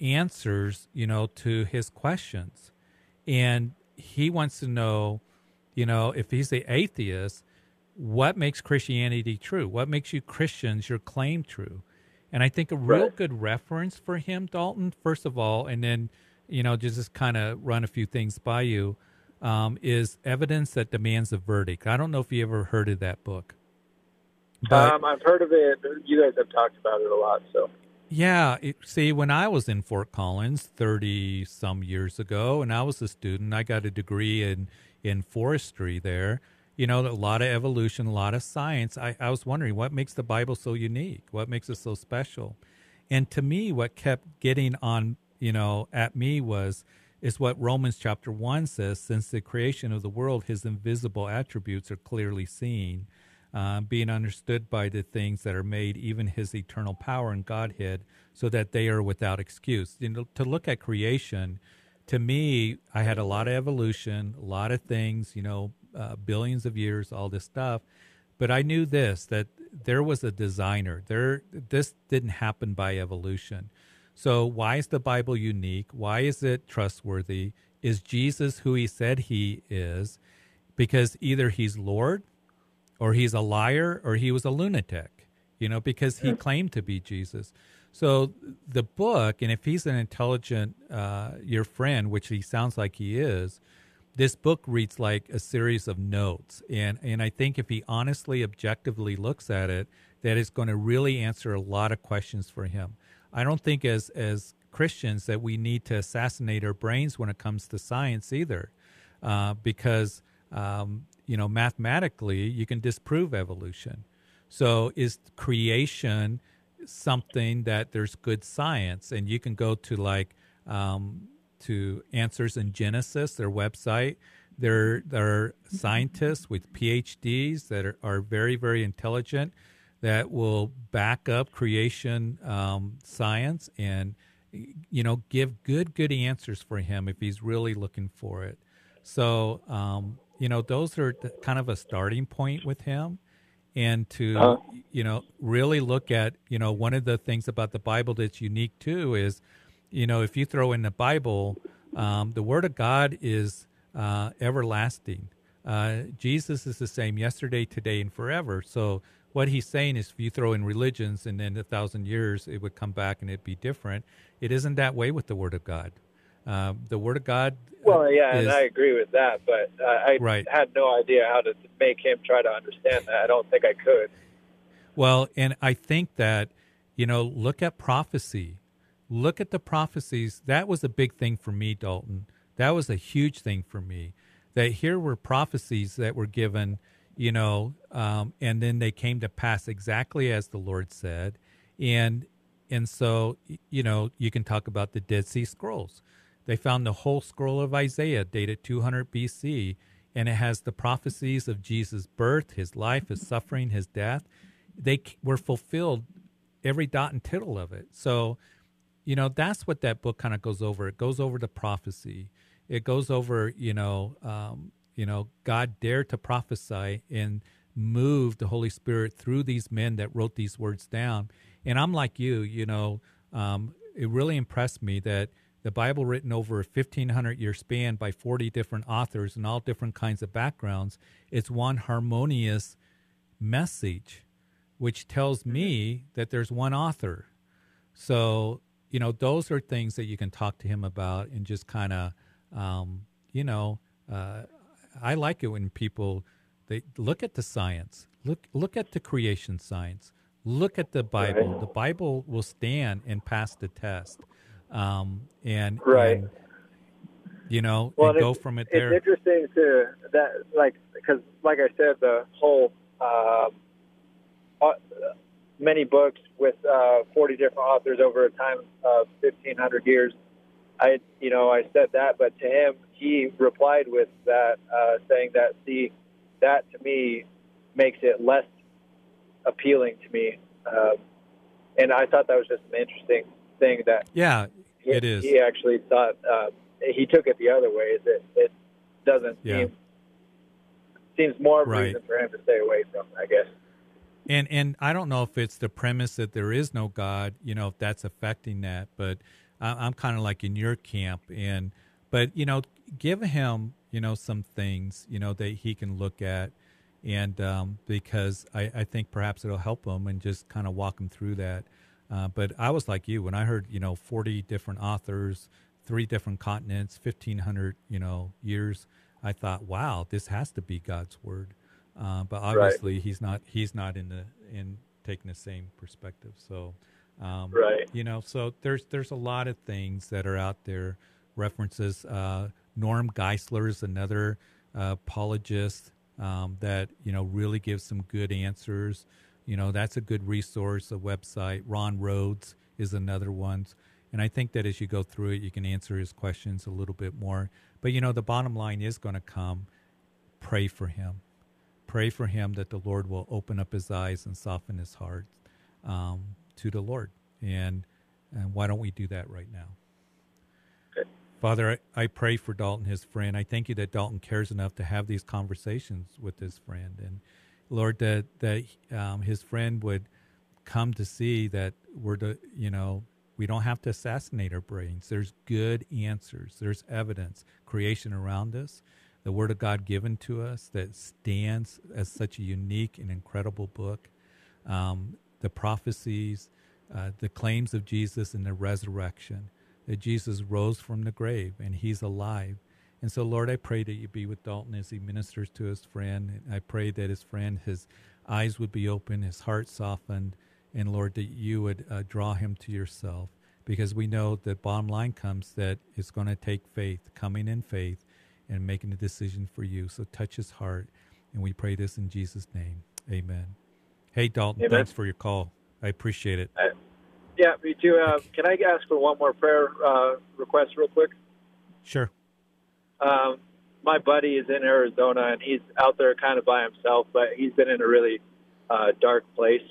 answers, you know, to his questions. And he wants to know, you know, if he's the atheist, what makes Christianity true? What makes you Christians your claim true? And I think a real right. good reference for him, Dalton, first of all, and then, you know, just, just kind of run a few things by you, um, is Evidence That Demands a Verdict. I don't know if you ever heard of that book. But, um, I've heard of it. You guys have talked about it a lot, so. Yeah, it, see, when I was in Fort Collins thirty some years ago, and I was a student, I got a degree in in forestry there. You know, a lot of evolution, a lot of science. I, I was wondering what makes the Bible so unique, what makes it so special, and to me, what kept getting on, you know, at me was is what Romans chapter one says: since the creation of the world, His invisible attributes are clearly seen uh, being understood by the things that are made, even his eternal power and Godhead, so that they are without excuse. You know, to look at creation, to me, I had a lot of evolution, a lot of things, you know, uh, billions of years, all this stuff. But I knew this that there was a designer. There, this didn't happen by evolution. So why is the Bible unique? Why is it trustworthy? Is Jesus who he said he is? Because either he's Lord or he's a liar or he was a lunatic, you know, because he claimed to be Jesus. So the book, and if he's an intelligent, uh, your friend, which he sounds like he is, this book reads like a series of notes. And, and I think if he honestly, objectively looks at it, that is going to really answer a lot of questions for him. I don't think as, as Christians that we need to assassinate our brains when it comes to science either, uh, because um, you know, mathematically, you can disprove evolution. So is creation something that there's good science? And you can go to like um, to Answers in Genesis, their website. There, there are scientists with PhDs that are, are very, very intelligent that will back up creation um, science and you know give good, good answers for him if he's really looking for it. So um, you know, those are kind of a starting point with him. And to, uh, you know, really look at, you know, one of the things about the Bible that's unique too is, you know, if you throw in the Bible, um, the Word of God is uh, everlasting. Uh, Jesus is the same yesterday, today, and forever. So what he's saying is if you throw in religions and then a thousand years it would come back and it'd be different. It isn't that way with the Word of God. Uh, the Word of God. Well, yeah, is, and I agree with that, but uh, I right. had no idea how to make him try to understand that. I don't think I could. Well, and I think that, you know, look at prophecy. Look at the prophecies. That was a big thing for me, Dalton. That was a huge thing for me. That here were prophecies that were given, you know, um, and then they came to pass exactly as the Lord said. And and so, you know, you can talk about the Dead Sea Scrolls they found the whole scroll of Isaiah dated 200 BC, and it has the prophecies of Jesus' birth, his life, his suffering, his death. They were fulfilled, every dot and tittle of it. So, you know, that's what that book kind of goes over. It goes over the prophecy. It goes over, you know, um, you know, God dared to prophesy and moved the Holy Spirit through these men that wrote these words down. And I'm like you, you know, um, it really impressed me that the Bible, written over a 1500 year span by 40 different authors and all different kinds of backgrounds, it's one harmonious message, which tells me that there's one author. So, you know, those are things that you can talk to him about and just kind of, um, you know, uh, I like it when people they look at the science, look look at the creation science, look at the Bible. Right. The Bible will stand and pass the test um, and right. And, you know, well, and go from it there. It's interesting to that, like, because, like I said, the whole um, uh, many books with uh, 40 different authors over a time of 1,500 years. I, you know, I said that, but to him, he replied with that, uh, saying that, see, that to me makes it less appealing to me. Um, and I thought that was just an interesting thing that yeah, he, it is. He actually thought uh, he took it the other way. That it doesn't yeah. seem seems more of right. reason for him to stay away from. I guess. And and I don't know if it's the premise that there is no God, you know, if that's affecting that. But I, I'm kind of like in your camp, and but you know, give him you know some things you know that he can look at and um, because I, I think perhaps it'll help him and just kind of walk him through that uh, but I was like you when I heard you know 40 different authors, three different continents, 1500 you know years. I thought, wow, this has to be God's word. Uh, but obviously, right. he's not. He's not in the in taking the same perspective. So, um, right. You know, so there's there's a lot of things that are out there. References. Uh, Norm Geisler is another uh, apologist um, that you know really gives some good answers. You know, that's a good resource, a website. Ron Rhodes is another one. And I think that as you go through it, you can answer his questions a little bit more. But, you know, the bottom line is going to come pray for him. Pray for him that the Lord will open up his eyes and soften his heart um, to the Lord. And, and why don't we do that right now? Father, I, I pray for Dalton, his friend. I thank you that Dalton cares enough to have these conversations with his friend. And Lord, that that um, his friend would come to see that we're the you know we don't have to assassinate our brains. There's good answers. There's evidence, creation around us, the Word of God given to us that stands as such a unique and incredible book. Um, the prophecies, uh, the claims of Jesus and the resurrection, that Jesus rose from the grave and He's alive, and so, Lord, I pray that you be with Dalton as he ministers to his friend. I pray that his friend, his eyes would be open, his heart softened, and Lord, that you would uh, draw him to yourself. Because we know the bottom line comes that it's going to take faith, coming in faith, and making a decision for you. So touch his heart. And we pray this in Jesus' name. Amen. Hey, Dalton, Amen. thanks for your call. I appreciate it. Uh, yeah, me too. Uh, can I ask for one more prayer uh, request, real quick? Sure. Um, my buddy is in Arizona and he's out there kind of by himself, but he's been in a really uh, dark place.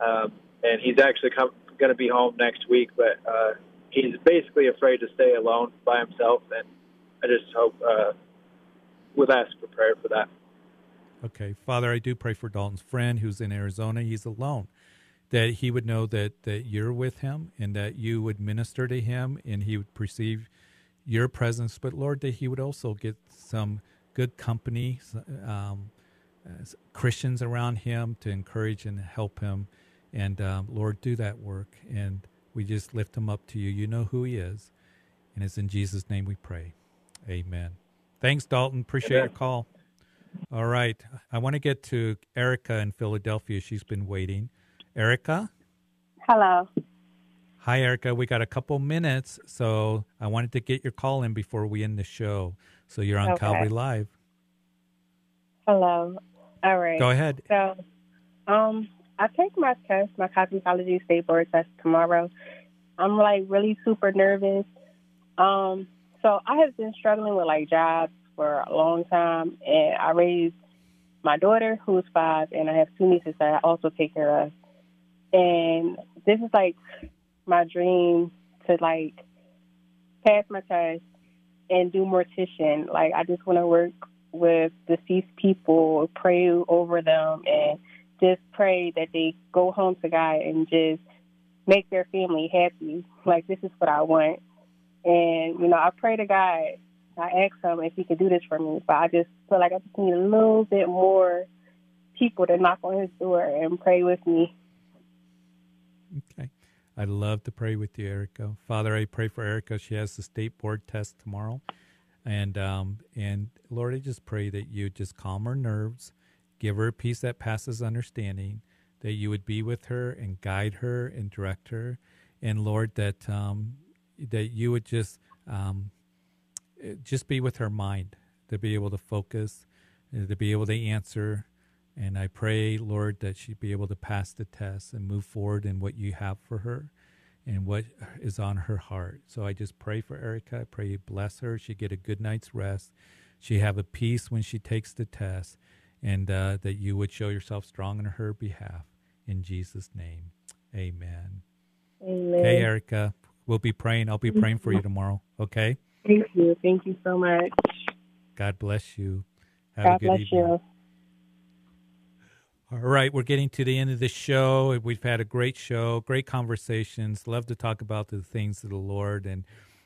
Um, and he's actually going to be home next week, but uh, he's basically afraid to stay alone by himself. And I just hope uh, we'll ask for prayer for that. Okay, Father, I do pray for Dalton's friend who's in Arizona. He's alone. That he would know that, that you're with him and that you would minister to him and he would perceive your presence, but Lord, that he would also get some good company, um, Christians around him to encourage and help him. And um, Lord, do that work. And we just lift him up to you. You know who he is. And it's in Jesus' name we pray. Amen. Thanks, Dalton. Appreciate Amen. your call. All right. I want to get to Erica in Philadelphia. She's been waiting. Erica? Hello. Hi, Erica. We got a couple minutes, so I wanted to get your call in before we end the show. So you're on okay. Calvary Live. Hello. All right. Go ahead. So, um, I take my test, my cosmetology state board test tomorrow. I'm like really super nervous. Um, so I have been struggling with like jobs for a long time, and I raised my daughter who's five, and I have two nieces that I also take care of. And this is like my dream to like pass my test and do mortician. Like I just want to work with deceased people, pray over them, and just pray that they go home to God and just make their family happy. Like this is what I want. And you know, I pray to God. I ask Him if He could do this for me, but I just feel like I just need a little bit more people to knock on His door and pray with me. Okay. I'd love to pray with you, Erica. Father, I pray for Erica. She has the state board test tomorrow. And um, and Lord, I just pray that you just calm her nerves, give her a peace that passes understanding, that you would be with her and guide her and direct her, and Lord, that um, that you would just um, just be with her mind to be able to focus, and to be able to answer. And I pray, Lord, that she'd be able to pass the test and move forward in what you have for her and what is on her heart. So I just pray for Erica. I pray you bless her. She get a good night's rest. She have a peace when she takes the test, and uh, that you would show yourself strong on her behalf. In Jesus' name, Amen. Amen. Okay, Erica, we'll be praying. I'll be praying for you tomorrow. Okay. Thank you. Thank you so much. God bless you. Have God a good bless evening. you. All right, we're getting to the end of the show. We've had a great show, great conversations. Love to talk about the things of the Lord, and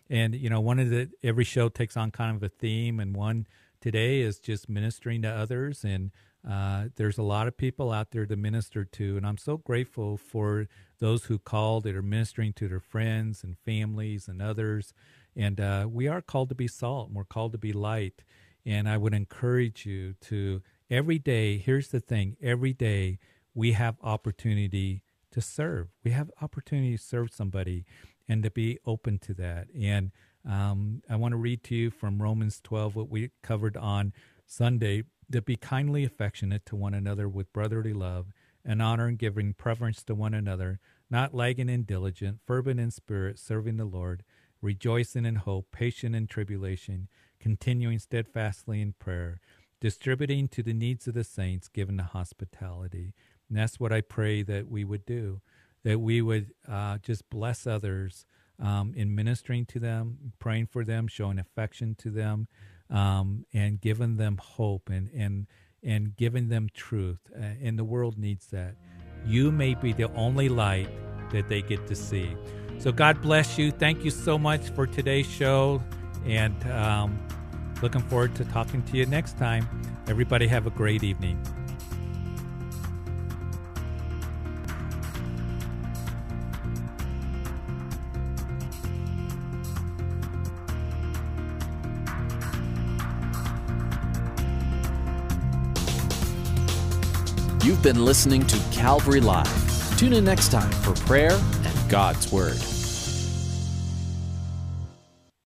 and you know, one of the every show takes on kind of a theme, and one today is just ministering to others. And uh, there's a lot of people out there to minister to, and I'm so grateful for those who called that are ministering to their friends and families and others. And uh, we are called to be salt, and we're called to be light. And I would encourage you to every day, here's the thing every day we have opportunity to serve. We have opportunity to serve somebody and to be open to that. And um, I want to read to you from Romans 12, what we covered on Sunday to be kindly affectionate to one another with brotherly love and honor and giving preference to one another, not lagging in diligent, fervent in spirit, serving the Lord, rejoicing in hope, patient in tribulation, continuing steadfastly in prayer, distributing to the needs of the saints, given the hospitality. And that's what I pray that we would do, that we would uh, just bless others um, in ministering to them, praying for them, showing affection to them, um, and giving them hope and, and, and giving them truth. Uh, and the world needs that. You may be the only light that they get to see. So God bless you. Thank you so much for today's show. And um, looking forward to talking to you next time. Everybody have a great evening. You've been listening to Calvary Live. Tune in next time for prayer and God's Word.